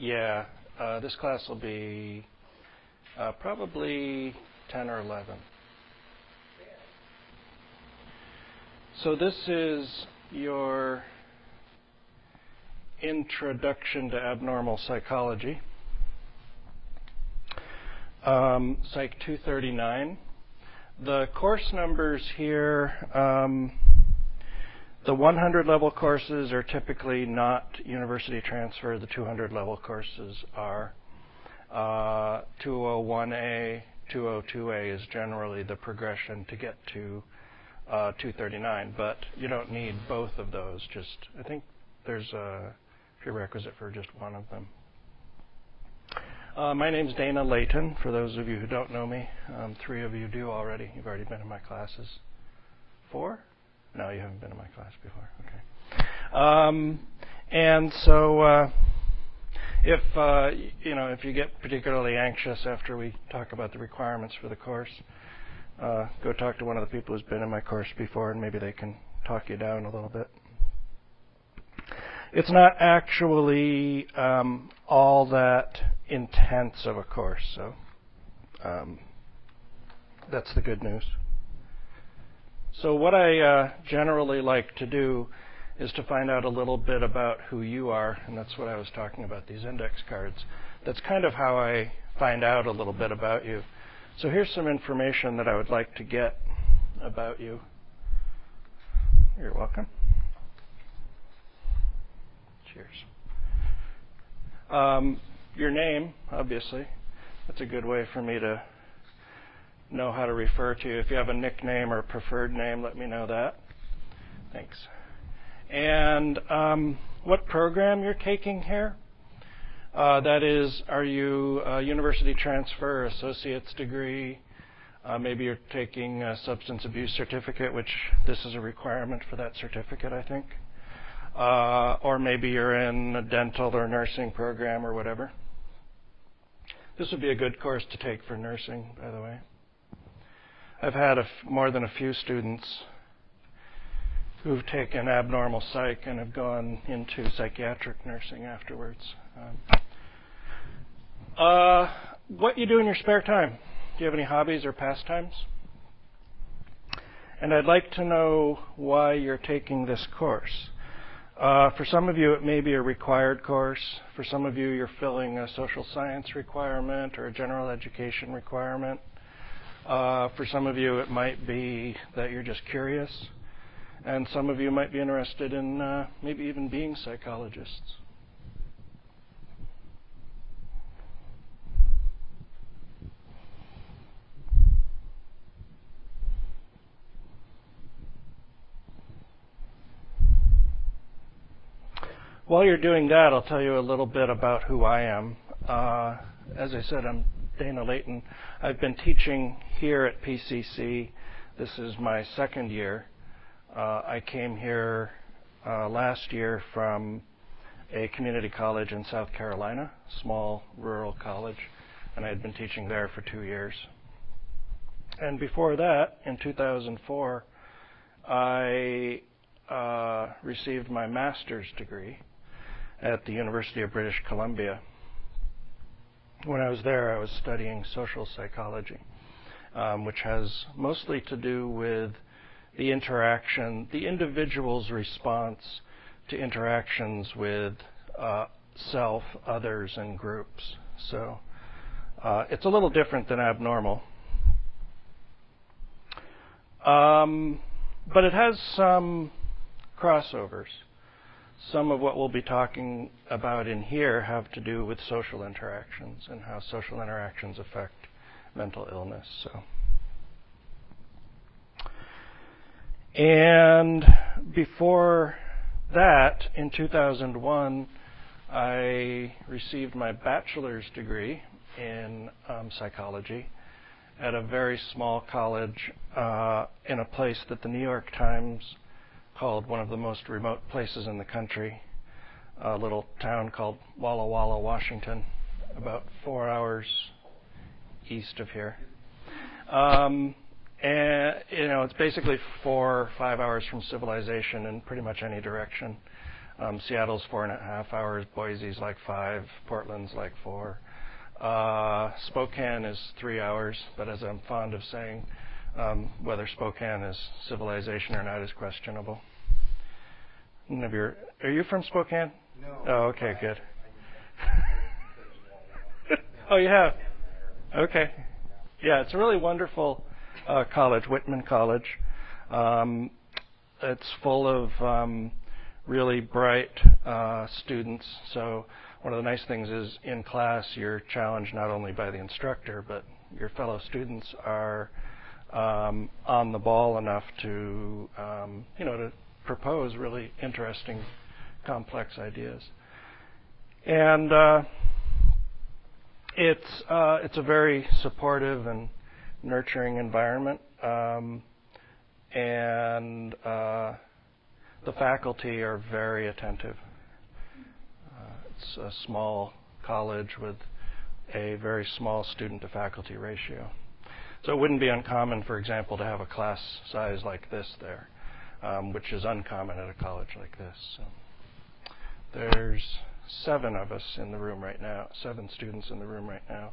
Yeah, uh, this class will be uh, probably 10 or 11. So this is your introduction to abnormal psychology. Um, Psych 239. The course numbers here, um, the 100 level courses are typically not university transfer. The 200 level courses are. Uh, 201A, 202A is generally the progression to get to uh, 239, but you don't need both of those. Just I think there's a prerequisite for just one of them. Uh, my name's Dana Layton. For those of you who don't know me, um, three of you do already. You've already been in my classes. Four? No, you haven't been in my class before. Okay. Um, and so, uh, if uh, you know, if you get particularly anxious after we talk about the requirements for the course, uh, go talk to one of the people who's been in my course before, and maybe they can talk you down a little bit. It's not actually um, all that intense of a course. So um, that's the good news. So what I uh, generally like to do is to find out a little bit about who you are, and that's what I was talking about, these index cards. That's kind of how I find out a little bit about you. So here's some information that I would like to get about you. You're welcome. Cheers. Um, your name, obviously. That's a good way for me to know how to refer to you. If you have a nickname or a preferred name, let me know that. Thanks. And um, what program you're taking here? Uh, that is, are you a university transfer, associate's degree? Uh, maybe you're taking a substance abuse certificate, which this is a requirement for that certificate, I think. Uh, or maybe you're in a dental or nursing program or whatever. This would be a good course to take for nursing, by the way. I've had more than a few students who've taken abnormal psych and have gone into psychiatric nursing afterwards. Um, uh, what you do in your spare time? Do you have any hobbies or pastimes? And I'd like to know why you're taking this course. Uh, for some of you, it may be a required course. For some of you, you're filling a social science requirement or a general education requirement. Uh, for some of you, it might be that you're just curious. And some of you might be interested in uh, maybe even being psychologists. While you're doing that, I'll tell you a little bit about who I am. Uh, as I said, I'm Dana Layton. I've been teaching here at PCC. This is my second year. Uh, I came here uh, last year from a community college in South Carolina, small rural college, and I had been teaching there for two years. And before that, in 2004, I uh, received my master's degree at the University of British Columbia. When I was there, I was studying social psychology, um, which has mostly to do with the interaction, the individual's response to interactions with uh, self, others, and groups. So uh, it's a little different than abnormal. Um, but it has some crossovers some of what we'll be talking about in here have to do with social interactions and how social interactions affect mental illness. So. And before that, in 2001, I received my bachelor's degree in um, psychology at a very small college uh, in a place that the New York Times called one of the most remote places in the country, a little town called Walla Walla, Washington, about four hours east of here. Um, and you know, it's basically four, five hours from civilization in pretty much any direction. Um, Seattle's four and a half hours, Boise's like five, Portland's like four. Uh, Spokane is three hours, but as I'm fond of saying, whether Spokane is civilization or not is questionable. Are you from Spokane? No. Oh, okay, good. oh, you have? Okay. Yeah, it's a really wonderful uh, college, Whitman College. Um, it's full of um, really bright uh, students. So one of the nice things is in class you're challenged not only by the instructor, but your fellow students are um, on the ball enough to, um, you know, to propose really interesting, complex ideas. And uh, it's uh, it's a very supportive and nurturing environment, um, and uh, the faculty are very attentive. Uh, it's a small college with a very small student to faculty ratio. So it wouldn't be uncommon, for example, to have a class size like this there, um, which is uncommon at a college like this. So there's seven of us in the room right now, seven students in the room right now.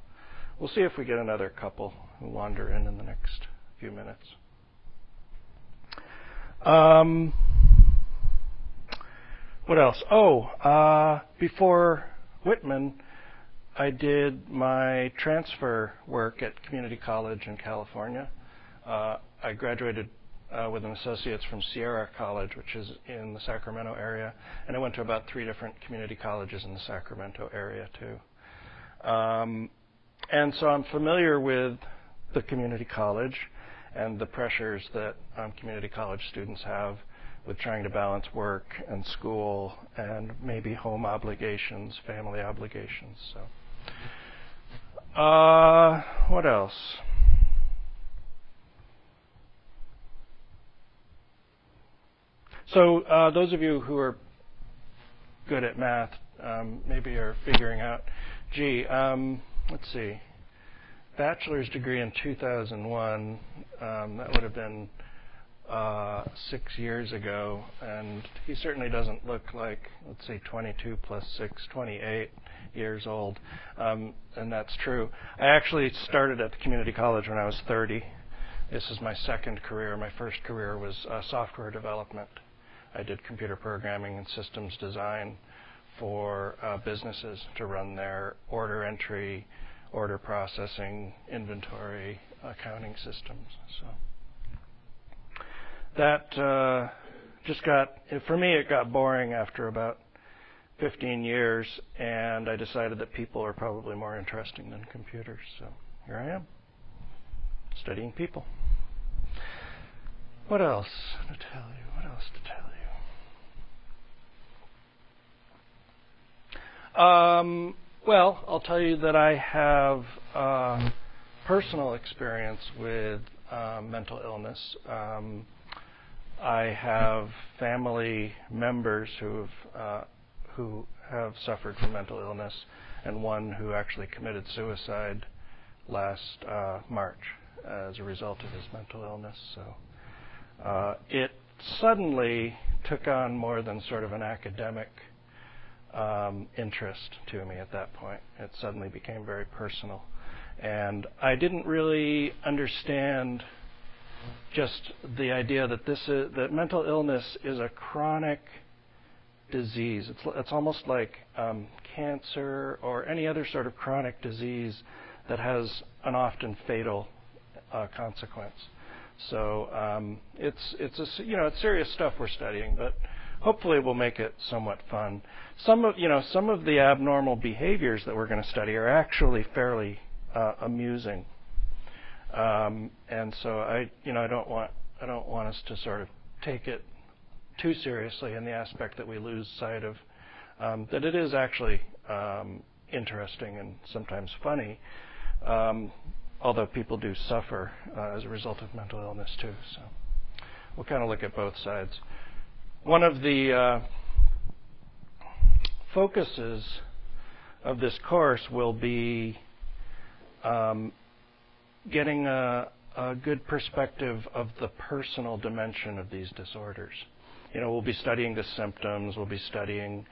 We'll see if we get another couple who wander in in the next few minutes. Um, what else? Oh, uh, before Whitman, I did my transfer work at community college in California. Uh, I graduated uh, with an associate's from Sierra College, which is in the Sacramento area, and I went to about three different community colleges in the Sacramento area too. Um, and so I'm familiar with the community college and the pressures that um, community college students have with trying to balance work and school and maybe home obligations, family obligations. So, uh, what else? So uh, those of you who are good at math um, maybe are figuring out, gee, um, let's see, bachelor's degree in 2001, um, that would have been uh, six years ago, and he certainly doesn't look like, let's say, 22 plus 6, 28 years old, um, and that's true. I actually started at the community college when I was 30. This is my second career. My first career was uh, software development. I did computer programming and systems design for uh, businesses to run their order entry, order processing, inventory, accounting systems. So that uh, just got for me it got boring after about 15 years, and I decided that people are probably more interesting than computers. So here I am, studying people. What else to tell you? What else to tell you? Um, well, I'll tell you that I have uh, personal experience with uh, mental illness. Um, I have family members who've uh, who have suffered from mental illness, and one who actually committed suicide last uh, March as a result of his mental illness. So uh, it suddenly took on more than sort of an academic um, interest to me at that point. It suddenly became very personal, and I didn't really understand just the idea that this is that mental illness is a chronic disease. It's it's almost like um, cancer or any other sort of chronic disease that has an often fatal uh, consequence. So um, it's it's a you know it's serious stuff we're studying, but hopefully we'll make it somewhat fun. Some of you know some of the abnormal behaviors that we're going to study are actually fairly uh, amusing. Um, and so I, you know, I don't want I don't want us to sort of take it too seriously in the aspect that we lose sight of um, that it is actually um, interesting and sometimes funny, although people do suffer uh, as a result of mental illness too. So we'll kind of look at both sides. One of the uh, focuses of this course will be getting a, a good perspective of the personal dimension of these disorders. you know, we'll be studying the symptoms, we'll be studying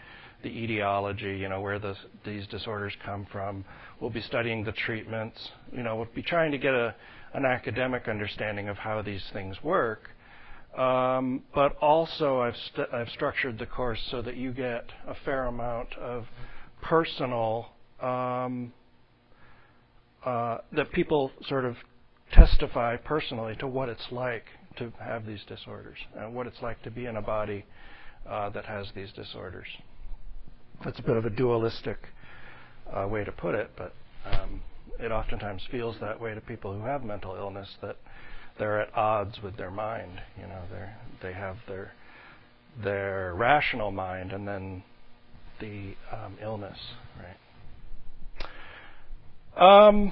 the etiology, you know, where the, these disorders come from. We'll be studying the treatments. You know, we'll be trying to get a, an academic understanding of how these things work. Um, but also, I've, I've structured the course so that you get a fair amount of personal um, uh, that people sort of testify personally to what it's like to have these disorders and what it's like to be in a body uh, that has these disorders. That's a bit of a dualistic uh, way to put it, but um, it oftentimes feels that way to people who have mental illness that they're at odds with their mind. You know, they they have their their rational mind and then the um, illness, right? Um,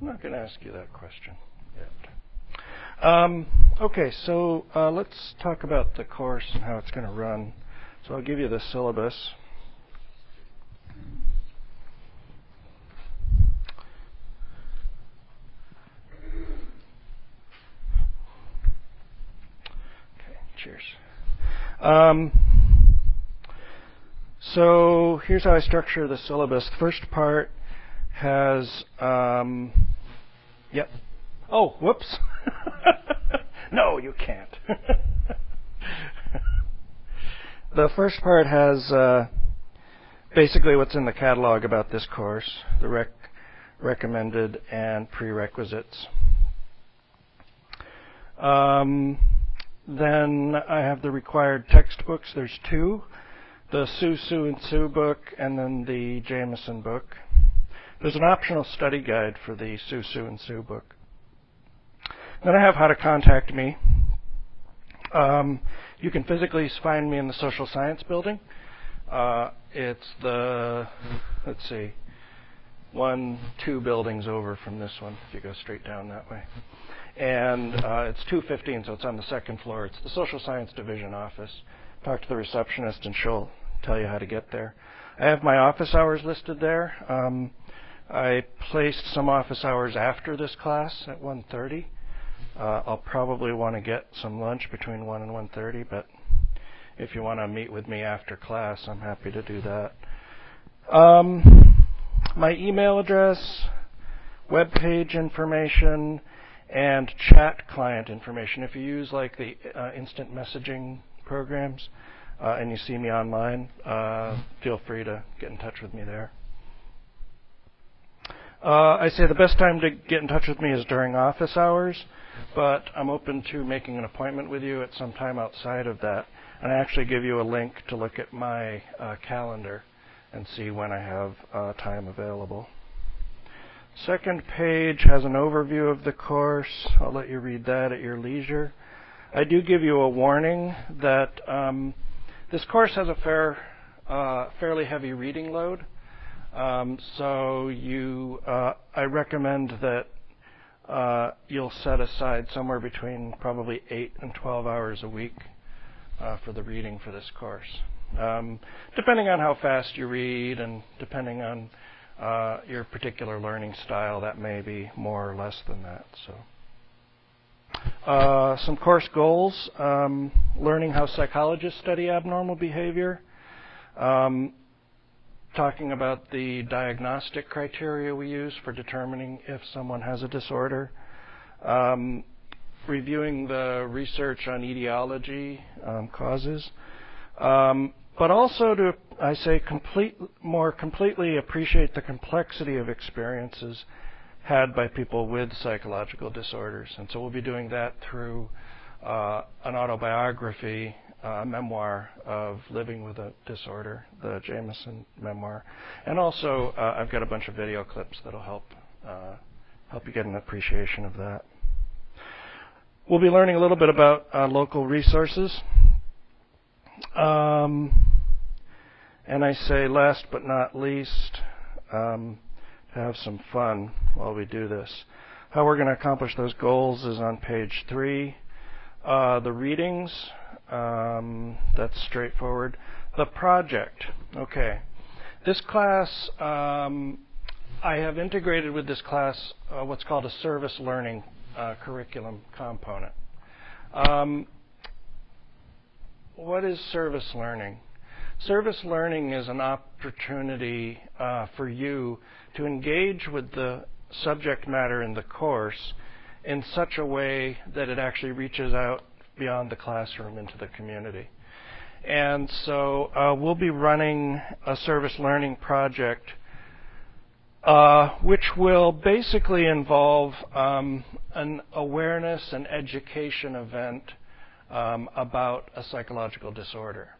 I'm not going to ask you that question yet. Um, okay, so uh, let's talk about the course and how it's going to run. So I'll give you the syllabus. Cheers. Um, so here's how I structure the syllabus. The first part has, um, yep. Oh, whoops. no, you can't. the first part has uh, basically what's in the catalog about this course, the rec- recommended and prerequisites. Um, then I have the required textbooks. There's two the Sue Sue and Sue book, and then the Jamison book. There's an optional study guide for the Sue Sue and Sue book. Then I have how to contact me. Um, you can physically find me in the social science building. Uh, it's the, let's see, one, two buildings over from this one, if you go straight down that way and uh, it's 215, so it's on the second floor. It's the social science division office. Talk to the receptionist, and she'll tell you how to get there. I have my office hours listed there. Um, I placed some office hours after this class at 1:30. Uh, I'll probably want to get some lunch between 1 and 1:30, but if you want to meet with me after class, I'm happy to do that. Um, my email address, web page information, and chat client information. If you use like the uh, instant messaging programs uh, and you see me online, uh, feel free to get in touch with me there. Uh, I say the best time to get in touch with me is during office hours, but I'm open to making an appointment with you at some time outside of that. And I actually give you a link to look at my uh, calendar and see when I have uh, time available. Second page has an overview of the course. I'll let you read that at your leisure. I do give you a warning that um, this course has a fair, uh, fairly heavy reading load. Um, so you, uh, I recommend that uh, you'll set aside somewhere between probably eight and 12 hours a week uh, for the reading for this course. Um, depending on how fast you read and depending on uh, your particular learning style, that may be more or less than that. So, uh, some course goals: um, learning how psychologists study abnormal behavior, um, talking about the diagnostic criteria we use for determining if someone has a disorder. Um, reviewing the research on etiology um, causes, um, but also to, I say, complete, more completely appreciate the complexity of experiences had by people with psychological disorders. And so we'll be doing that through uh, an autobiography, uh, a memoir of living with a disorder, the Jamison memoir. And also, uh, I've got a bunch of video clips that'll help uh, help you get an appreciation of that. We'll be learning a little bit about uh, local resources. Um, and I say, last but not least, um, have some fun while we do this. How we're going to accomplish those goals is on page three. Uh, the readings, um, that's straightforward. the project. Okay. This class, um, I have integrated with this class uh, what's called a service learning uh, curriculum component. Um, what is service learning? Service learning is an opportunity uh, for you to engage with the subject matter in the course in such a way that it actually reaches out beyond the classroom into the community. And so uh, we'll be running a service learning project uh, which will basically involve um, an awareness and education event um, about a psychological disorder.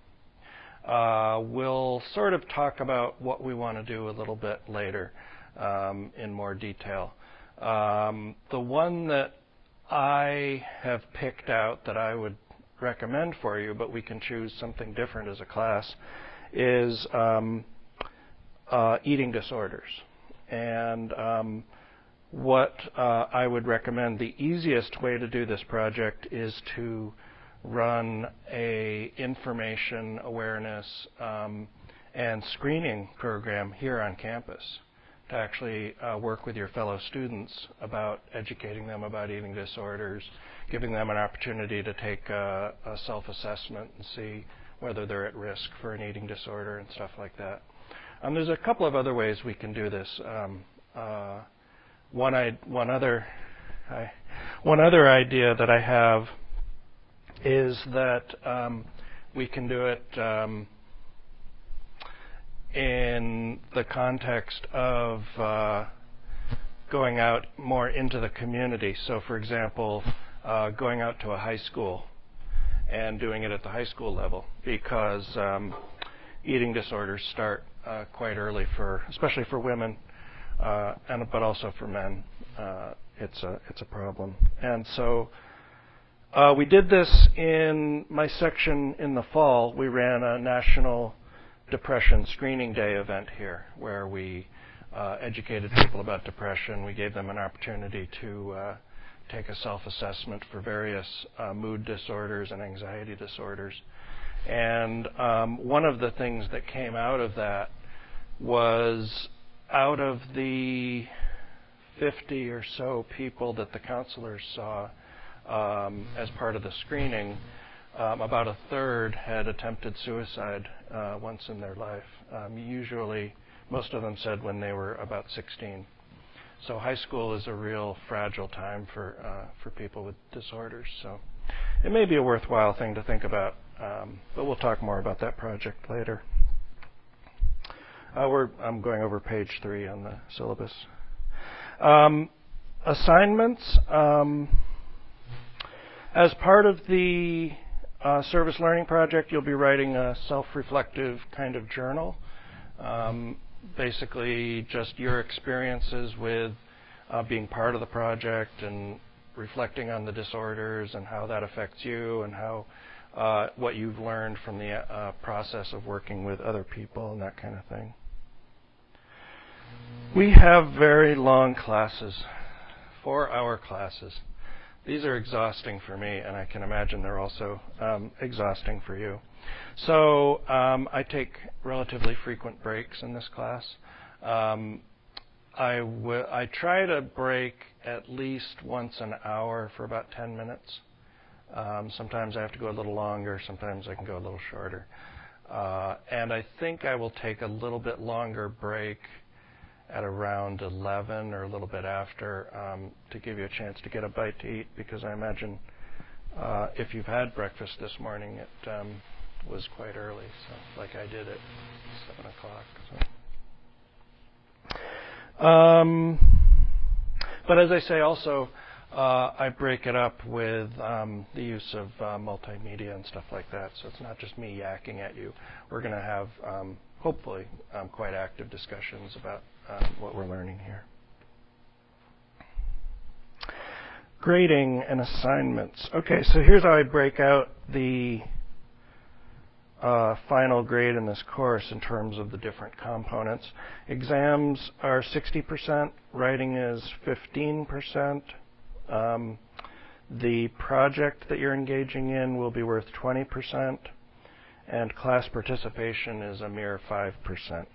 Uh, we'll sort of talk about what we want to do a little bit later um, in more detail. Um, the one that I have picked out that I would recommend for you, but we can choose something different as a class, is um, uh, eating disorders. And um, what uh, I would recommend, the easiest way to do this project is to run a information awareness um, and screening program here on campus to actually uh, work with your fellow students about educating them about eating disorders, giving them an opportunity to take a, a self-assessment and see whether they're at risk for an eating disorder and stuff like that. Um, there's a couple of other ways we can do this. Um, uh, one, I, one other, I, one other idea that I have is that um, we can do it um, in the context of uh, going out more into the community. So, for example, uh, going out to a high school and doing it at the high school level because um, eating disorders start uh, quite early for, especially for women, and but also for men. It's a it's a problem, and so uh, we did this in my section in the fall. We ran a national depression screening day event here where we uh, educated people about depression. We gave them an opportunity to uh, take a self assessment for various uh, mood disorders and anxiety disorders. And um, one of the things that came out of that was out of the 50 or so people that the counselors saw, as part of the screening, um, about a third had attempted suicide uh, once in their life. Um, usually, most of them said when they were about 16. So high school is a real fragile time for uh, for people with disorders. So it may be a worthwhile thing to think about, um, but we'll talk more about that project later. Uh, I'm going over page three on the syllabus. Um, assignments. Um, as part of the uh, service learning project, you'll be writing a self-reflective kind of journal. Um, basically, just your experiences with uh, being part of the project and reflecting on the disorders and how that affects you and how uh, what you've learned from the uh, process of working with other people and that kind of thing. We have very long classes, four-hour classes. These are exhausting for me, and I can imagine they're also um, exhausting for you. So um, I take relatively frequent breaks in this class. Um, I, w- I try to break at least once an hour for about 10 minutes. Um, sometimes I have to go a little longer, sometimes I can go a little shorter. Uh, and I think I will take a little bit longer break at around 11 or a little bit after um, to give you a chance to get a bite to eat because I imagine uh, if you've had breakfast this morning, it um, was quite early, so like I did at 7 o'clock. So. Um, but as I say, also, uh, I break it up with um, the use of uh, multimedia and stuff like that. So it's not just me yakking at you. We're going to have, um, hopefully, um, quite active discussions about uh, what we're learning here. Grading and assignments. Okay, so here's how I break out the uh, final grade in this course in terms of the different components. Exams are 60%, writing is 15%. Um, the project that you're engaging in will be worth 20%, and class participation is a mere 5%.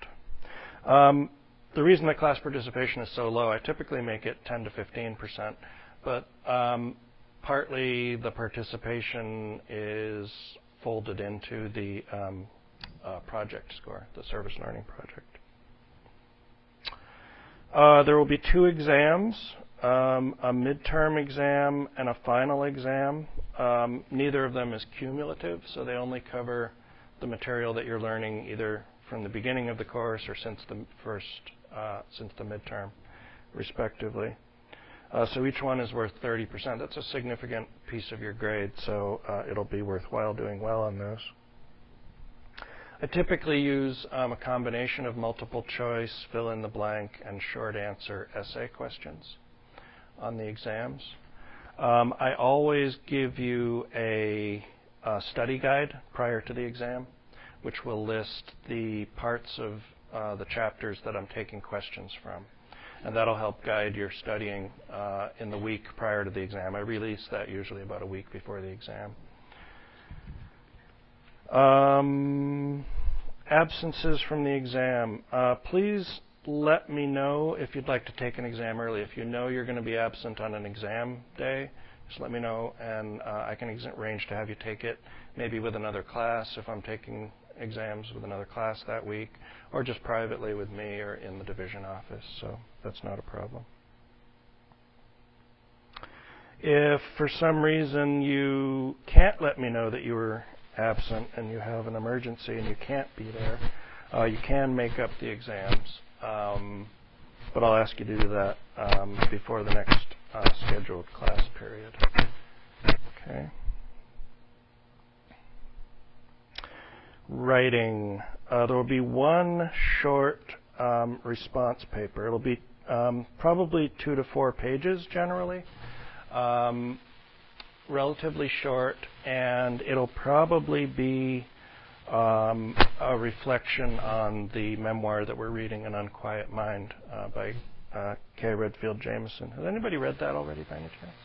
Um, the reason that class participation is so low, I typically make it 10 to 15%, but um, partly the participation is folded into the um, uh, project score, the service learning project. Uh, there will be two exams, um, a midterm exam and a final exam. Neither of them is cumulative, so they only cover the material that you're learning either from the beginning of the course or since the first, since the midterm, respectively. Uh, so each one is worth 30%. That's a significant piece of your grade, so uh, it'll be worthwhile doing well on those. I typically use um, a combination of multiple choice, fill in the blank, and short answer essay questions on the exams. Um, I always give you a, study guide prior to the exam, which will list the parts of uh, the chapters that I'm taking questions from and that'll help guide your studying uh, in the week prior to the exam. I release that usually about a week before the exam. Um, absences from the exam. Uh, please let me know if you'd like to take an exam early. If you know you're going to be absent on an exam day, just let me know, and uh, I can arrange to have you take it maybe with another class if I'm taking exams with another class that week, or just privately with me or in the division office. So that's not a problem. If for some reason you can't let me know that you were absent and you have an emergency and you can't be there, uh, you can make up the exams. Um, but I'll ask you to do that um, before the next uh, scheduled class period. Okay. Writing. Uh, there will be one short um, response paper. It'll be um, probably two to four pages generally, um, relatively short, and it'll probably be um, a reflection on the memoir that we're reading, An Unquiet Mind, uh, by uh, Kay Redfield Jamison. Has anybody read that already by any chance?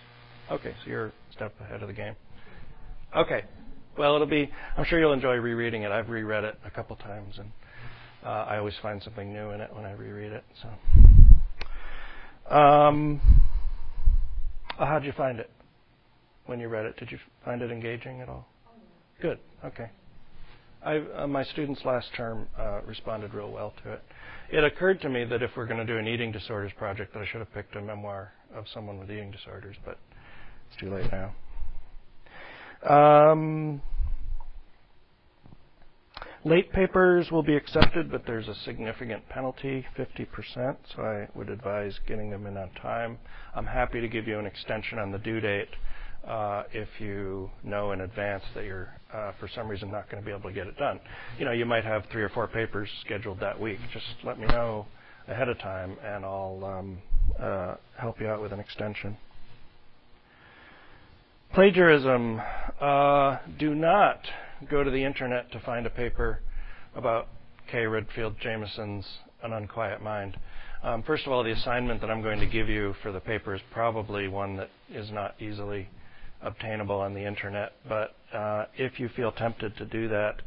Okay, so you're a step ahead of the game. Okay, well, it'll be. I'm sure you'll enjoy rereading it. I've reread it a couple times, and uh, I always find something new in it when I reread it. So. Um, uh, how'd you find it when you read it? Did you find it engaging at all? Good. Okay. I, uh, my students last term uh, responded real well to it. It occurred to me that if we're going to do an eating disorders project, that I should have picked a memoir of someone with eating disorders, but it's too late now. Um, Late papers will be accepted, but there's a significant penalty, 50%, so I would advise getting them in on time. I'm happy to give you an extension on the due date uh, if you know in advance that you're, uh, for some reason, not going to be able to get it done. You know, you might have three or four papers scheduled that week. Just let me know ahead of time, and I'll um, uh, help you out with an extension. Plagiarism. Uh, do not go to the internet to find a paper about Kay Redfield Jamison's An Unquiet Mind. Um, first of all, the assignment that I'm going to give you for the paper is probably one that is not easily obtainable on the internet. But uh, if you feel tempted to do that,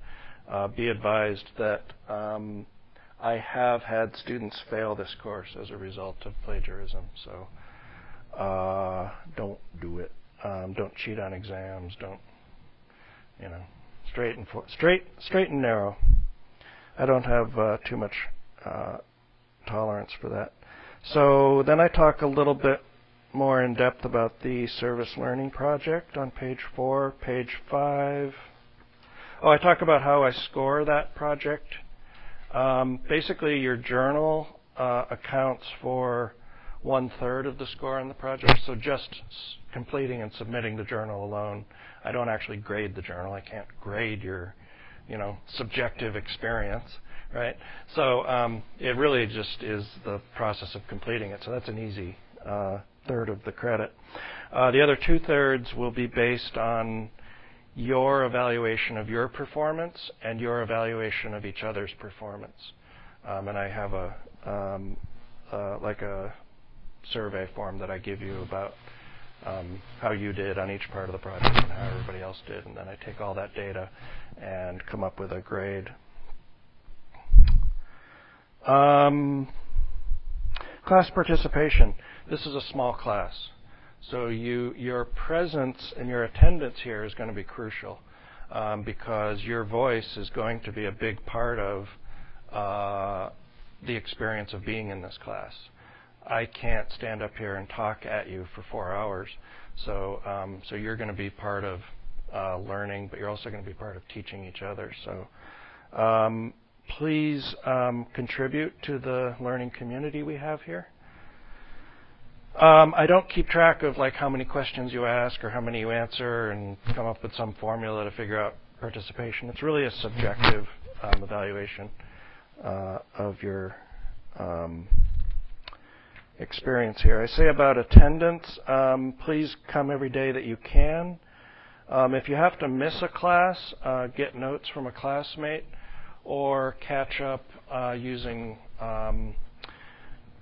uh, be advised that um, I have had students fail this course as a result of plagiarism. So uh, don't do it. Um, don't cheat on exams. Don't, you know, straight and straight, straight and narrow. I don't have uh, too much uh, tolerance for that. So then I talk a little bit more in depth about the service learning project on page four, page five. Oh, I talk about how I score that project. Um, basically, your journal uh, accounts for one third of the score on the project. So just completing and submitting the journal alone, I don't actually grade the journal. I can't grade your, you know, subjective experience, right? So um, it really just is the process of completing it. So that's an easy uh, third of the credit. Uh, the other two thirds will be based on your evaluation of your performance and your evaluation of each other's performance. Um, and I have a um, uh, like a survey form that I give you about um, how you did on each part of the project and how everybody else did, and then I take all that data and come up with a grade. Um, class participation. This is a small class, so you your presence and your attendance here is going to be crucial um, because your voice is going to be a big part of uh, the experience of being in this class. I can't stand up here and talk at you for four hours. So, um, so you're going to be part of uh, learning, but you're also going to be part of teaching each other. So, um, please um, contribute to the learning community we have here. Um, I don't keep track of like how many questions you ask or how many you answer, and come up with some formula to figure out participation. It's really a subjective um, evaluation uh, of your um, experience here. I say about attendance, um, please come every day that you can. Um, if you have to miss a class, uh, get notes from a classmate or catch up uh, using. Um,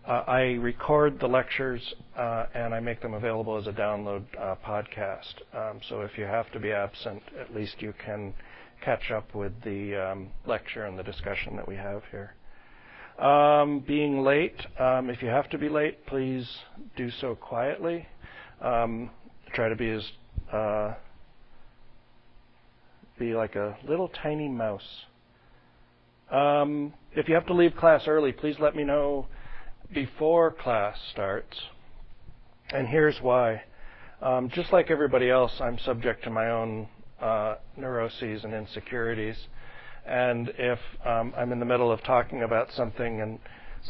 uh, I record the lectures uh, and I make them available as a download uh, podcast. Um, so if you have to be absent, at least you can catch up with the um, lecture and the discussion that we have here. Um, being late, um, if you have to be late, please do so quietly. Um, try to be as uh, be like a little tiny mouse. Um, if you have to leave class early, please let me know before class starts. And here's why. Um, just like everybody else, I'm subject to my own uh, neuroses and insecurities. And if um, I'm in the middle of talking about something and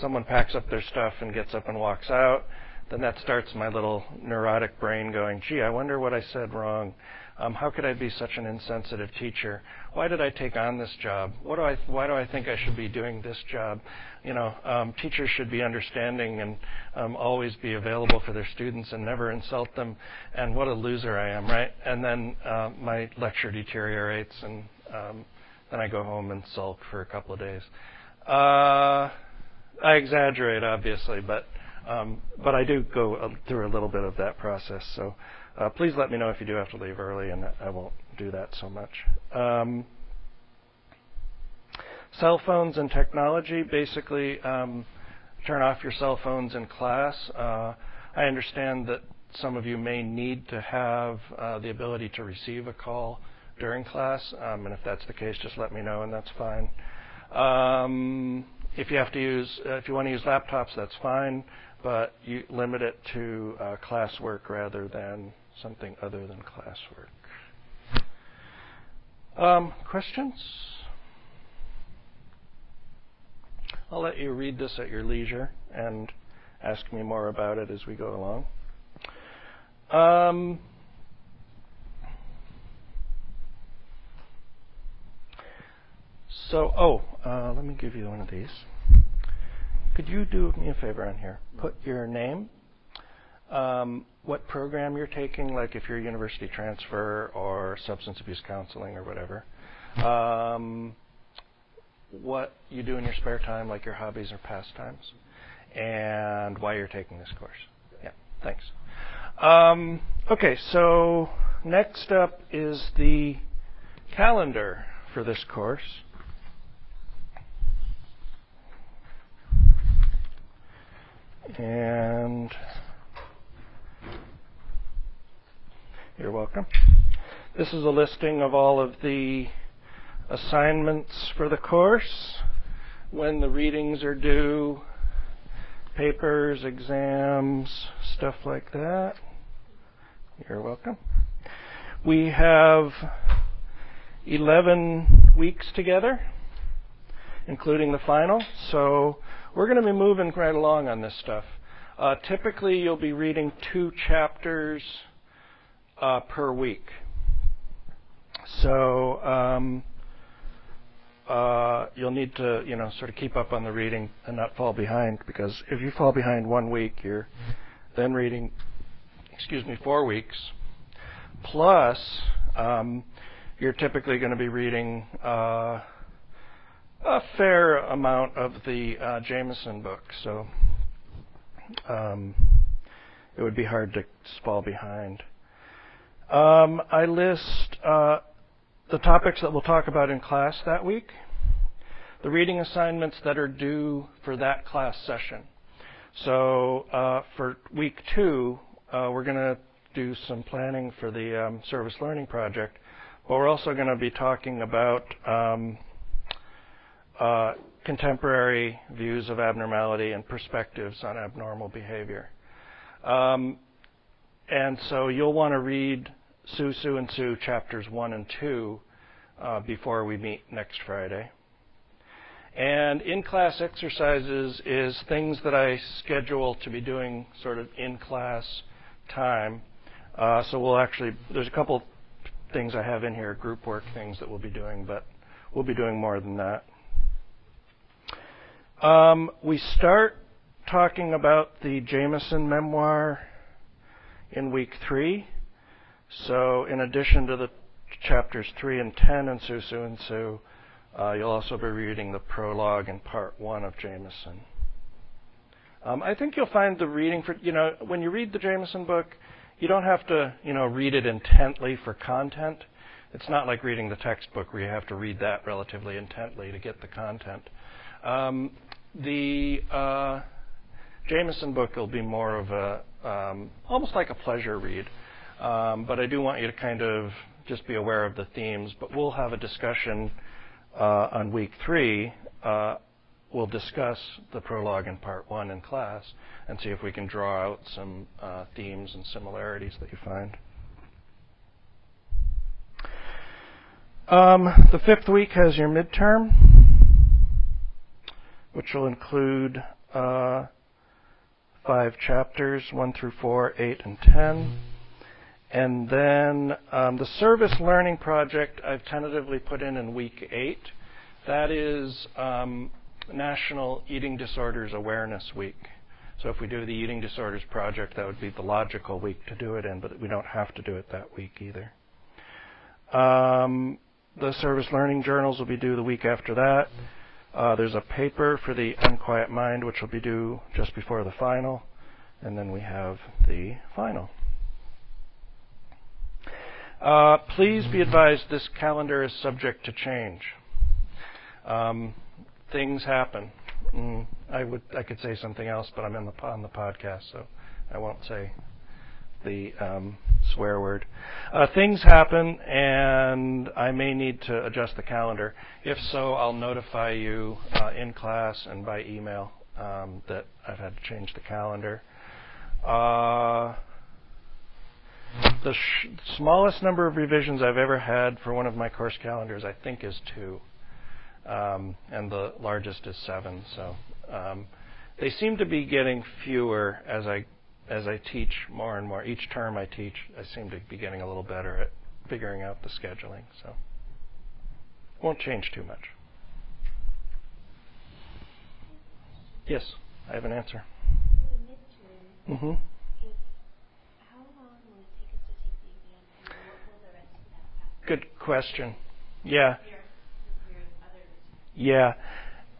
someone packs up their stuff and gets up and walks out, then that starts my little neurotic brain going, gee, I wonder what I said wrong. Um, how could I be such an insensitive teacher? Why did I take on this job? What do I, why do I think I should be doing this job? You know, um, teachers should be understanding and um, always be available for their students and never insult them. And what a loser I am, right? And then uh, my lecture deteriorates and um, then I go home and sulk for a couple of days. Uh, I exaggerate, obviously, but um, but I do go through a little bit of that process. So uh, please let me know if you do have to leave early, and I won't do that so much. Um, cell phones and technology. Basically, um, turn off your cell phones in class. Uh, I understand that some of you may need to have uh, the ability to receive a call during class. Um, and if that's the case, just let me know, and that's fine. Um, if you have to use, uh, if you want to use laptops, that's fine, but you limit it to uh, classwork rather than something other than classwork. Um, questions? I'll let you read this at your leisure and ask me more about it as we go along. Um, So, oh, uh, let me give you one of these. Could you do me a favor on here? Put your name, um, what program you're taking, like if you're a university transfer or substance abuse counseling or whatever, um, what you do in your spare time, like your hobbies or pastimes, and why you're taking this course. Yeah, thanks. Um, okay, so next up is the calendar for this course. And you're welcome. This is a listing of all of the assignments for the course, when the readings are due, papers, exams, stuff like that. You're welcome. We have 11 weeks together, including the final. So we're going to be moving right along on this stuff. Uh, typically, you'll be reading two chapters uh, per week. So um, uh, you'll need to, you know, sort of keep up on the reading and not fall behind because if you fall behind one week, you're then reading, excuse me, four weeks. Plus, um, you're typically going to be reading uh, a fair amount of the uh, Jamison book. So um, it would be hard to fall behind. Um, I list uh, the topics that we'll talk about in class that week, the reading assignments that are due for that class session. So uh, for week two, uh, we're going to do some planning for the um, service learning project, but we're also going to be talking about um, uh, contemporary views of abnormality and perspectives on abnormal behavior. Um, and so you'll want to read Sue, Sue, and Sue chapters 1 and 2 uh, before we meet next Friday. And in class exercises is things that I schedule to be doing sort of in class time. Uh, so we'll actually, there's a couple things I have in here, group work things that we'll be doing, but we'll be doing more than that. Um, we start talking about the Jamison memoir in week three. So, in addition to the chapters 3 and 10 in Sue Sue and Sue, uh, you'll also be reading the prologue in part 1 of Jamison. Um, I think you'll find the reading for, you know, when you read the Jamison book, you don't have to, you know, read it intently for content. It's not like reading the textbook where you have to read that relatively intently to get the content. Um, the uh, Jamison book will be more of a um, almost like a pleasure read, um, but I do want you to kind of just be aware of the themes. But we'll have a discussion uh, on week three. Uh, we'll discuss the prologue in part one in class and see if we can draw out some uh, themes and similarities that you find. Um, the fifth week has your midterm which will include uh, five chapters, 1 through 4, 8, and 10. And then um, the service learning project I've tentatively put in in week 8. That is um, National Eating Disorders Awareness Week. So if we do the Eating Disorders project, that would be the logical week to do it in, but we don't have to do it that week either. Um, the service learning journals will be due the week after that. Uh, there's a paper for the Unquiet Mind, which will be due just before the final, and then we have the final. Uh, please be advised this calendar is subject to change. Um, things happen. Mm, I would I could say something else, but I'm in the on the podcast, so I won't say the um, swear word. Uh, things happen, and I may need to adjust the calendar. If so, I'll notify you uh, in class and by email um, that I've had to change the calendar. Uh, the sh- smallest number of revisions I've ever had for one of my course calendars, I think, is two, um, and the largest is seven. So um, they seem to be getting fewer as I as I teach more and more, each term I teach, I seem to be getting a little better at figuring out the scheduling. So won't change too much. Yes, I have an answer. Mm-hmm. Good question. Yeah. Yeah.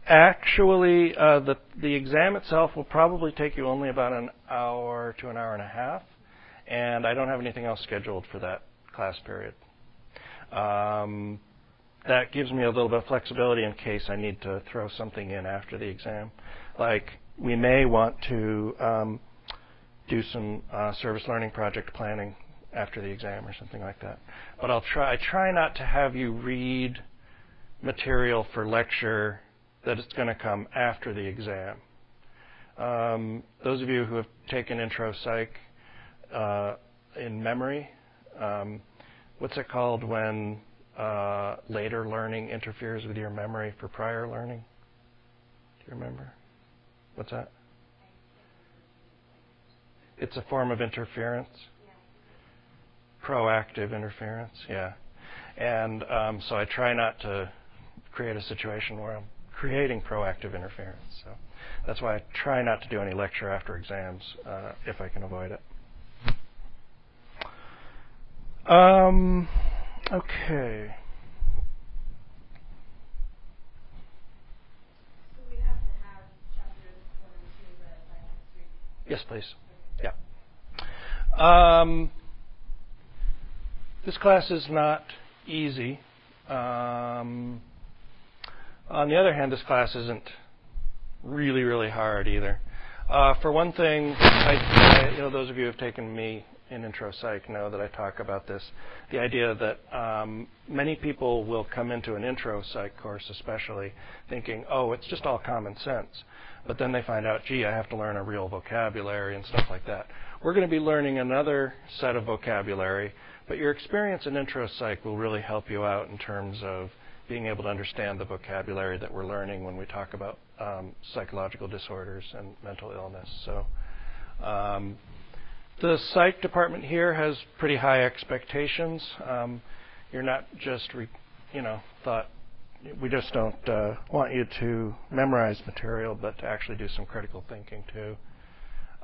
Actually, uh, the the exam itself will probably take you only about an hour to an hour and a half, and I don't have anything else scheduled for that class period. Um, that gives me a little bit of flexibility in case I need to throw something in after the exam. Like we may want to um, do some uh, service learning project planning after the exam or something like that. But I'll try. I try not to have you read material for lecture that it's going to come after the exam. Um, those of you who have taken intro psych uh, in memory, um, what's it called when uh, later learning interferes with your memory for prior learning? Do you remember? What's that? It's a form of interference. Proactive interference, yeah. And um, so I try not to create a situation where I'm creating proactive interference. So that's why I try not to do any lecture after exams uh, if I can avoid it. Um, okay. Yes, please. Yeah. Um, this class is not easy. Um, on the other hand, this class isn't really, really hard either. Uh, for one thing, I, I, you know, those of you who have taken me in intro psych know that I talk about this. The idea that um, many people will come into an intro psych course, especially, thinking, "Oh, it's just all common sense," but then they find out, "Gee, I have to learn a real vocabulary and stuff like that." We're going to be learning another set of vocabulary, but your experience in intro psych will really help you out in terms of being able to understand the vocabulary that we're learning when we talk about um, psychological disorders and mental illness. So, um, the psych department here has pretty high expectations. Um, you're not just, re- you know, thought we just don't uh, want you to memorize material, but to actually do some critical thinking too.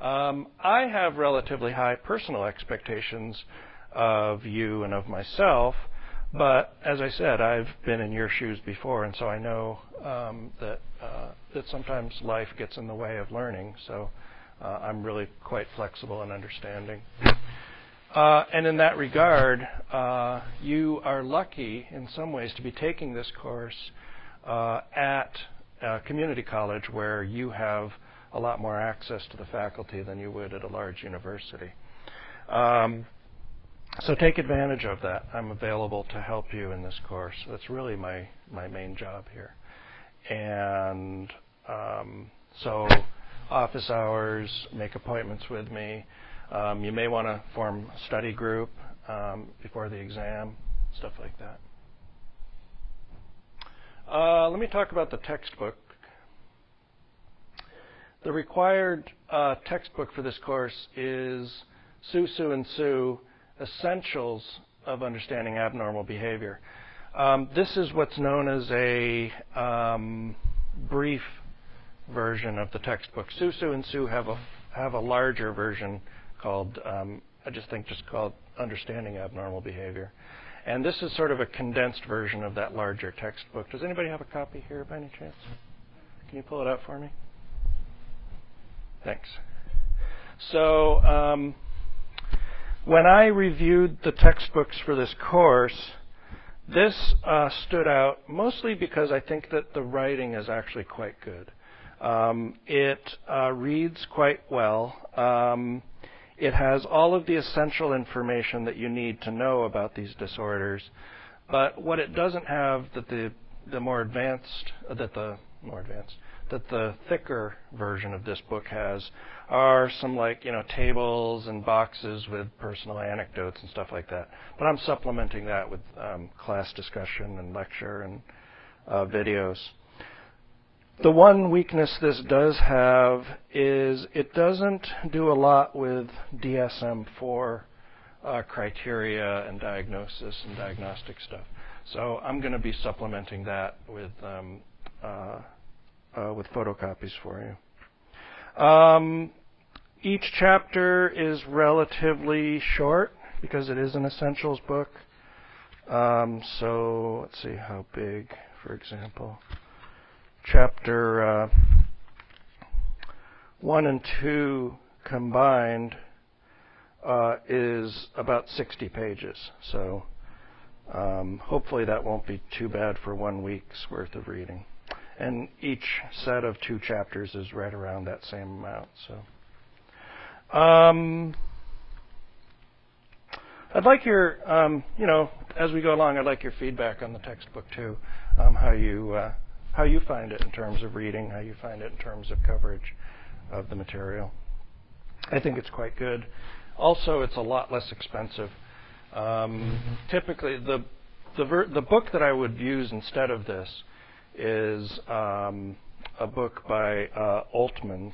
Um, I have relatively high personal expectations of you and of myself. But as I said, I've been in your shoes before, and so I know um, that uh, that sometimes life gets in the way of learning. So uh, I'm really quite flexible and understanding. Uh, and in that regard, uh, you are lucky in some ways to be taking this course uh, at a community college, where you have a lot more access to the faculty than you would at a large university. Um, take advantage of that. I'm available to help you in this course. That's really my, my main job here. And um, so office hours, make appointments with me. Um, you may want to form a study group um, before the exam, stuff like that. Uh, let me talk about the textbook. The required uh, textbook for this course is Sue Sue and Sue essentials of understanding abnormal behavior. Um, this is what's known as a um, brief version of the textbook. Sue Sue and Sue have a have a larger version called um, I just think just called Understanding Abnormal Behavior, and this is sort of a condensed version of that larger textbook. Does anybody have a copy here by any chance? Can you pull it out for me? Thanks. So um, when I reviewed the textbooks for this course, this uh, stood out mostly because I think that the writing is actually quite good. Um, it uh, reads quite well. Um, it has all of the essential information that you need to know about these disorders, but what it doesn't have that the the more advanced that the more advanced that the thicker version of this book has are some like you know tables and boxes with personal anecdotes and stuff like that. But I'm supplementing that with um, class discussion and lecture and uh, videos. The one weakness this does have is it doesn't do a lot with DSM-4 uh, criteria and diagnosis and diagnostic stuff. So I'm going to be supplementing that with um, uh, uh, with photocopies for you. Um, each chapter is relatively short because it is an essentials book. Um, so let's see how big, for example. Chapter uh, 1 and 2 combined uh, is about 60 pages. So um, hopefully that won't be too bad for one week's worth of reading and each set of two chapters is right around that same amount. So, um, I'd like your, um, you know, as we go along, I'd like your feedback on the textbook too, um, how you uh, how you find it in terms of reading, how you find it in terms of coverage of the material. I think it's quite good. Also, it's a lot less expensive. Um, typically, the the, ver- the book that I would use instead of this is um, a book by uh, Oltmanns,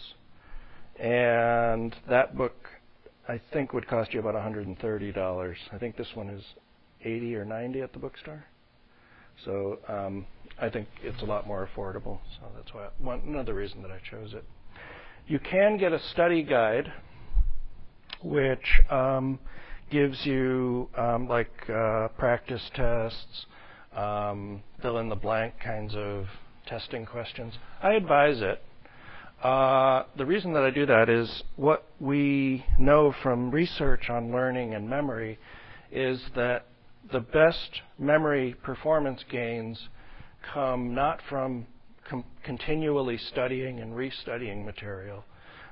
and that book I think would cost you about $130. I think this one is 80 or 90 at the bookstore. So um, I think it's a lot more affordable. So that's why one another reason that I chose it. You can get a study guide, which um, gives you um, like uh, practice tests, um, fill in the blank kinds of testing questions. I advise it. Uh, the reason that I do that is what we know from research on learning and memory is that the best memory performance gains come not from com- continually studying and restudying material,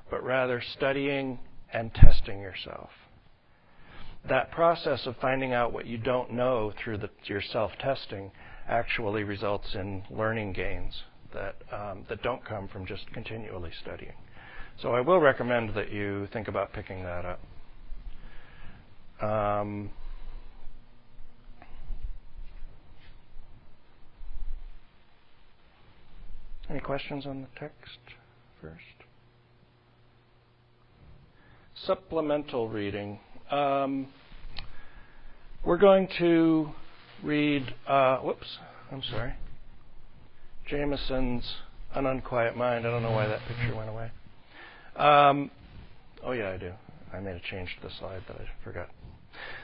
but rather studying and testing yourself. That process of finding out what you don't know through the, your self testing actually results in learning gains that um, that don't come from just continually studying. So I will recommend that you think about picking that up. Um, any questions on the text first? Supplemental reading. Um, we're going to read. Uh, whoops, I'm sorry. Jamison's An Unquiet Mind. I don't know why that picture went away. Um, oh, yeah, I do. I made a change to the slide that I forgot.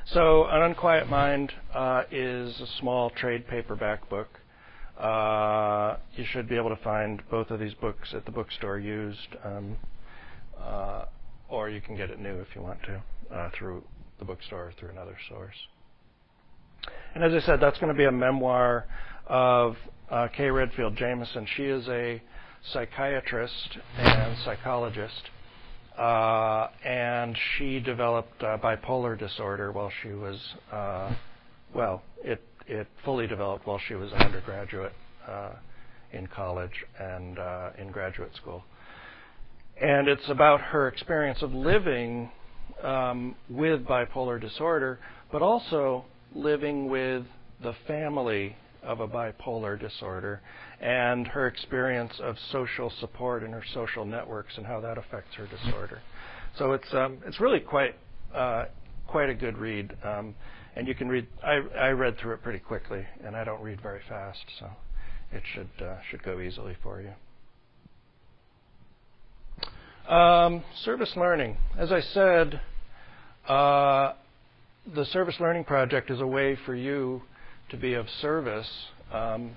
So, An Unquiet Mind uh, is a small trade paperback book. Uh, you should be able to find both of these books at the bookstore used, um, uh, or you can get it new if you want to uh, through the bookstore or through another source. And as I said, that's going to be a memoir of uh, Kay Redfield Jamison. She is a psychiatrist and psychologist, uh, and she developed uh, bipolar disorder while she was, uh, well, it it fully developed while she was an undergraduate uh, in college and uh, in graduate school. And it's about her experience of living um, with bipolar disorder, but also living with the family of a bipolar disorder and her experience of social support and her social networks and how that affects her disorder. So it's um, it's really quite uh, quite a good read, um, and you can read. I, I read through it pretty quickly, and I don't read very fast, so it should uh, should go easily for you. Um, service learning, as I said, uh, the service learning project is a way for you to be of service, um,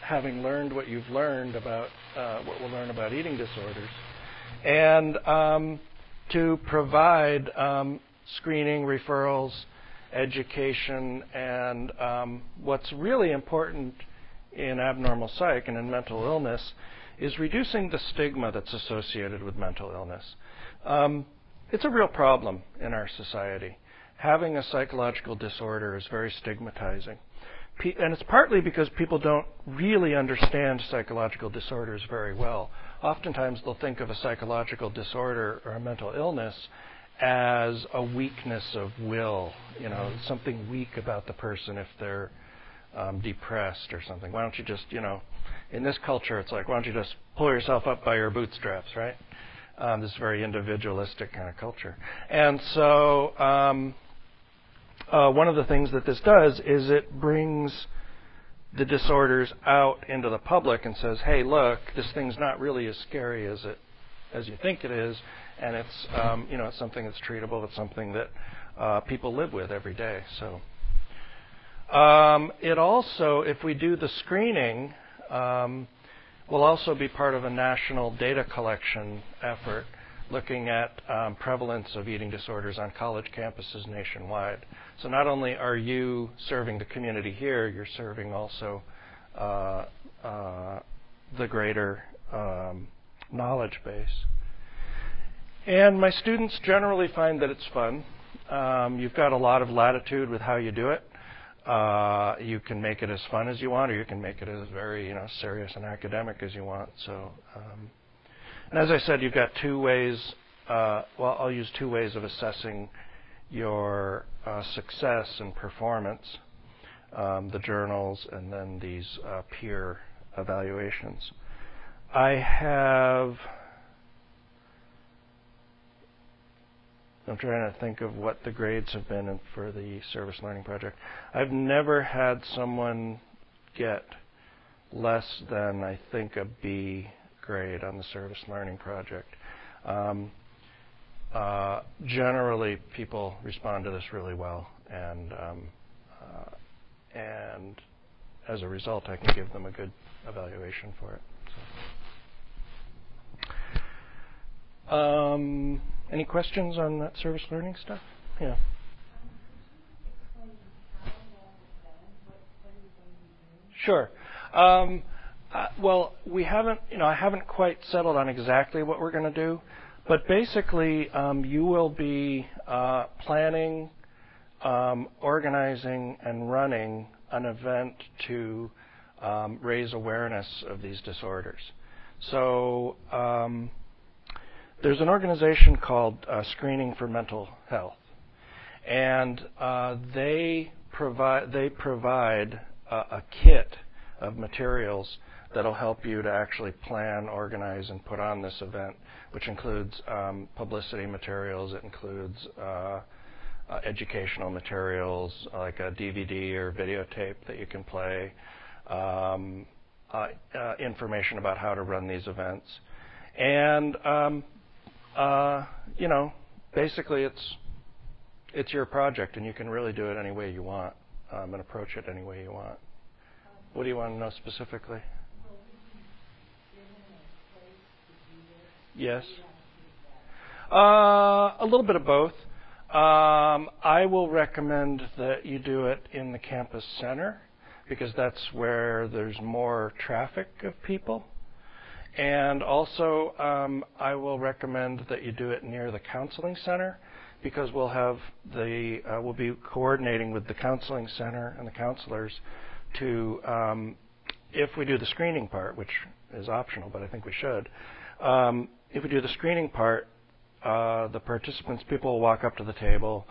having learned what you've learned about uh, what we'll learn about eating disorders, and um, to provide um, screening, referrals, education, and um, what's really important in abnormal psych and in mental illness is reducing the stigma that's associated with mental illness. Um, it's a real problem in our society. Having a psychological disorder is very stigmatizing and it's partly because people don't really understand psychological disorders very well. Oftentimes they'll think of a psychological disorder or a mental illness as a weakness of will, you know, something weak about the person if they're um, depressed or something. Why don't you just, you know, in this culture it's like, why don't you just pull yourself up by your bootstraps, right? Um, this very individualistic kind of culture. And so, um, uh, one of the things that this does is it brings the disorders out into the public and says, "Hey, look, this thing's not really as scary as it as you think it is, and it's um, you know it's something that's treatable. It's something that uh, people live with every day." So um, it also, if we do the screening, um, will also be part of a national data collection effort looking at um, prevalence of eating disorders on college campuses nationwide. So not only are you serving the community here, you're serving also uh, uh, the greater um, knowledge base. And my students generally find that it's fun. Um, you've got a lot of latitude with how you do it. Uh, you can make it as fun as you want, or you can make it as very, you know, serious and academic as you want. So, um, and as I said, you've got two ways. Uh, well, I'll use two ways of assessing your uh, success and performance, um, the journals, and then these uh, peer evaluations. I have. I'm trying to think of what the grades have been for the service learning project. I've never had someone get less than I think a B grade on the service learning project. Um, uh, generally, people respond to this really well, and um, uh, and as a result, I can give them a good evaluation for it. Um, any questions on that service learning stuff? Yeah. Sure. Um, uh, well, we haven't, you know, I haven't quite settled on exactly what we're going to do, but basically, um, you will be uh, planning, um, organizing, and running an event to um, raise awareness of these disorders. So um, there's an organization called uh, Screening for Mental Health, and uh, they provide they provide a, a kit of materials that'll help you to actually plan, organize, and put on this event, which includes um, publicity materials. It includes uh, uh, educational materials like a DVD or videotape that you can play, um, uh, uh, information about how to run these events, and um, uh, you know, basically it's it's your project, and you can really do it any way you want um, and approach it any way you want. What do you want to know specifically? Yes. Uh, a little bit of both. Um, I will recommend that you do it in the campus center because that's where there's more traffic of people. And also, um, I will recommend that you do it near the counseling center because we'll have the uh, we'll be coordinating with the counseling center and the counselors to um, if we do the screening part, which is optional, but I think we should. Um, if we do the screening part, uh, the participants, people will walk up to the table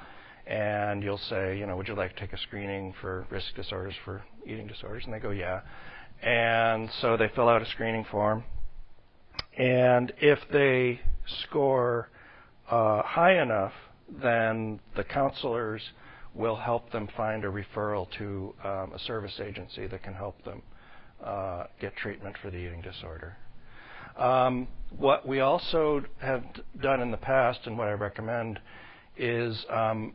and you'll say, you know, would you like to take a screening for risk disorders for eating disorders? And they go, yeah. And so they fill out a screening form. And if they score uh, high enough, then the counselors will help them find a referral to um, a service agency that can help them uh, get treatment for the eating disorder. Um, what we also have done in the past, and what I recommend, is um,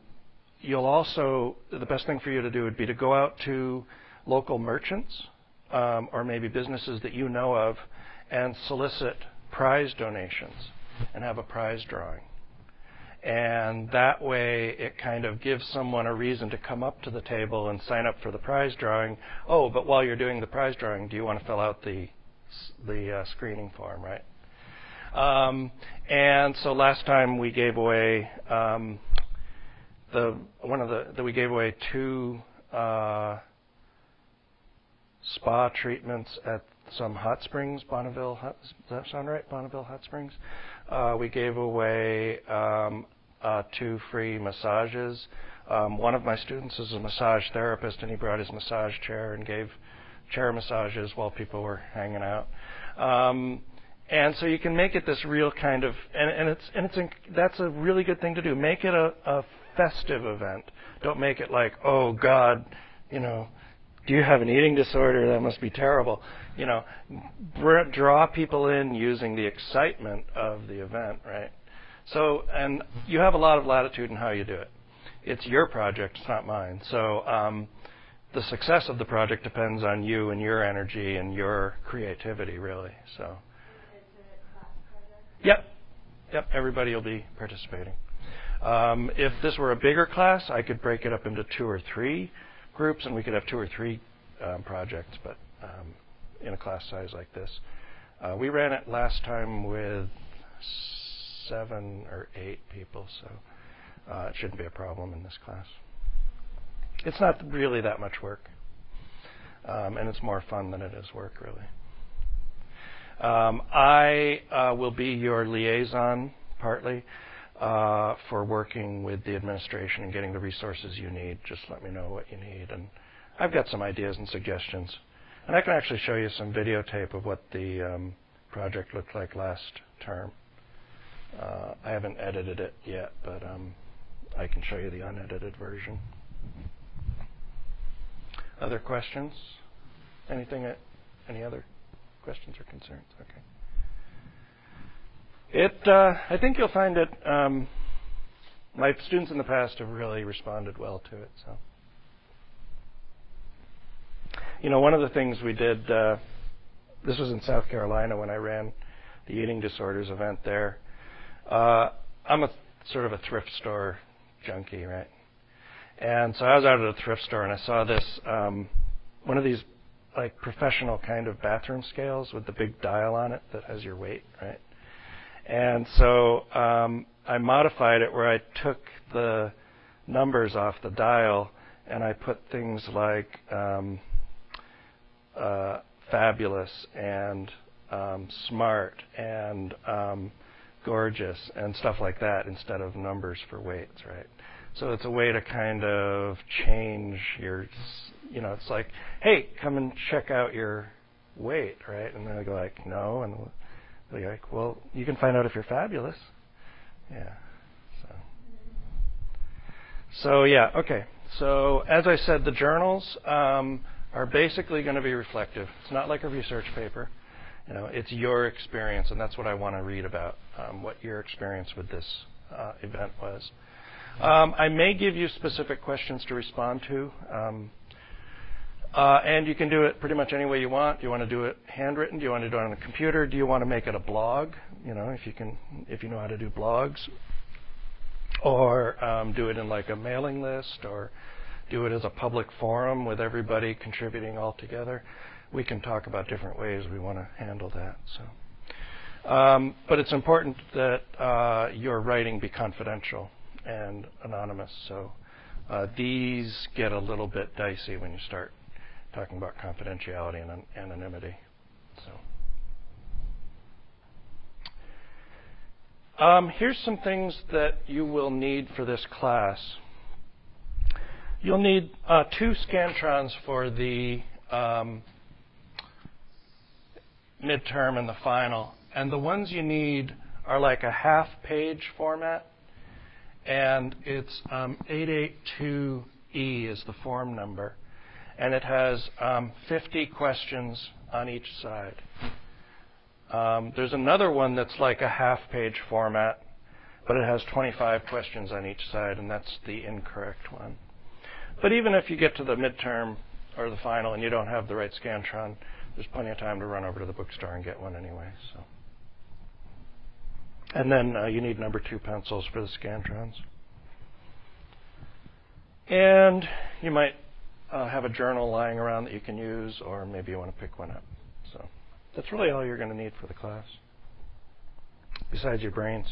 you'll also the best thing for you to do would be to go out to local merchants um, or maybe businesses that you know of and solicit prize donations and have a prize drawing. And that way it kind of gives someone a reason to come up to the table and sign up for the prize drawing. Oh, but while you're doing the prize drawing, do you want to fill out the the uh, screening form, right? Um, and so last time we gave away um, the one of the that we gave away two uh, spa treatments at some hot springs, Bonneville. Hot, does that sound right? Bonneville Hot Springs. Uh, we gave away um, uh, two free massages. Um, one of my students is a massage therapist, and he brought his massage chair and gave chair massages while people were hanging out. Um, and so you can make it this real kind of, and, and it's and it's that's a really good thing to do. Make it a, a festive event. Don't make it like, oh God, you know, do you have an eating disorder? That must be terrible. You know, draw people in using the excitement of the event, right? So, and you have a lot of latitude in how you do it. It's your project, it's not mine. So, um, the success of the project depends on you and your energy and your creativity, really. So. Yep. Yep. Everybody will be participating. Um, if this were a bigger class, I could break it up into two or three groups, and we could have two or three um, projects. But um, in a class size like this, uh, we ran it last time with seven or eight people, so uh, it shouldn't be a problem in this class. It's not really that much work, um, and it's more fun than it is work, really. Um, I uh, will be your liaison partly uh, for working with the administration and getting the resources you need. Just let me know what you need, and I've got some ideas and suggestions, and I can actually show you some videotape of what the um, project looked like last term. Uh, I haven't edited it yet, but um, I can show you the unedited version. Other questions? Anything? Uh, any other questions or concerns? Okay. It. Uh, I think you'll find it. Um, my students in the past have really responded well to it. So. You know, one of the things we did. Uh, this was in South Carolina when I ran the eating disorders event there. uh, I'm a sort of a thrift store junkie, right? And so I was out at a thrift store and I saw this um, one of these like professional kind of bathroom scales with the big dial on it that has your weight, right? And so um, I modified it where I took the numbers off the dial and I put things like um, uh, fabulous and um, smart and um, gorgeous and stuff like that instead of numbers for weights, right? So it's a way to kind of change your, you know, it's like, hey, come and check out your weight, right? And they go like, no, and they're like, well, you can find out if you're fabulous. Yeah. So, so yeah, okay. So as I said, the journals um, are basically going to be reflective. It's not like a research paper. You know, it's your experience, and that's what I want to read about. Um, what your experience with this uh, event was. Um, I may give you specific questions to respond to. Um, and you can do it pretty much any way you want. Do you want to do it handwritten? Do you want to do it on a computer? Do you want to make it a blog? You know, if you can, if you know how to do blogs, or um, do it in like a mailing list, or do it as a public forum with everybody contributing all together. We can talk about different ways we want to handle that. So, um, but it's important that uh, your writing be confidential and anonymous. So uh, these get a little bit dicey when you start talking about confidentiality and anonymity. So um, here's some things that you will need for this class. You'll need uh, two scantrons for the um, midterm and the final. And the ones you need are like a half page format and it's um, 882E is the form number, and it has um, 50 questions on each side. Um, there's another one that's like a half-page format, but it has 25 questions on each side, and that's the incorrect one. But even if you get to the midterm or the final and you don't have the right Scantron, there's plenty of time to run over to the bookstore and get one anyway. So. And then uh, you need number two pencils for the Scantrons. And you might uh, have a journal lying around that you can use, or maybe you want to pick one up. So that's really all you're going to need for the class, besides your brains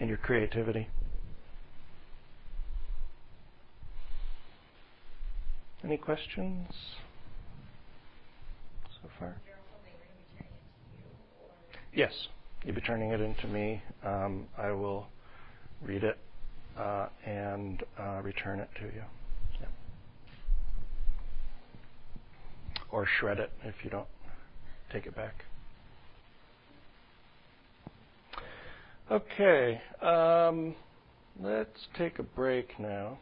and your creativity. Any questions so far? Yes, you'll be turning it into me. Um, I will read it uh, and uh, return it to you. Yeah. Or shred it if you don't take it back. Okay, um, let's take a break now.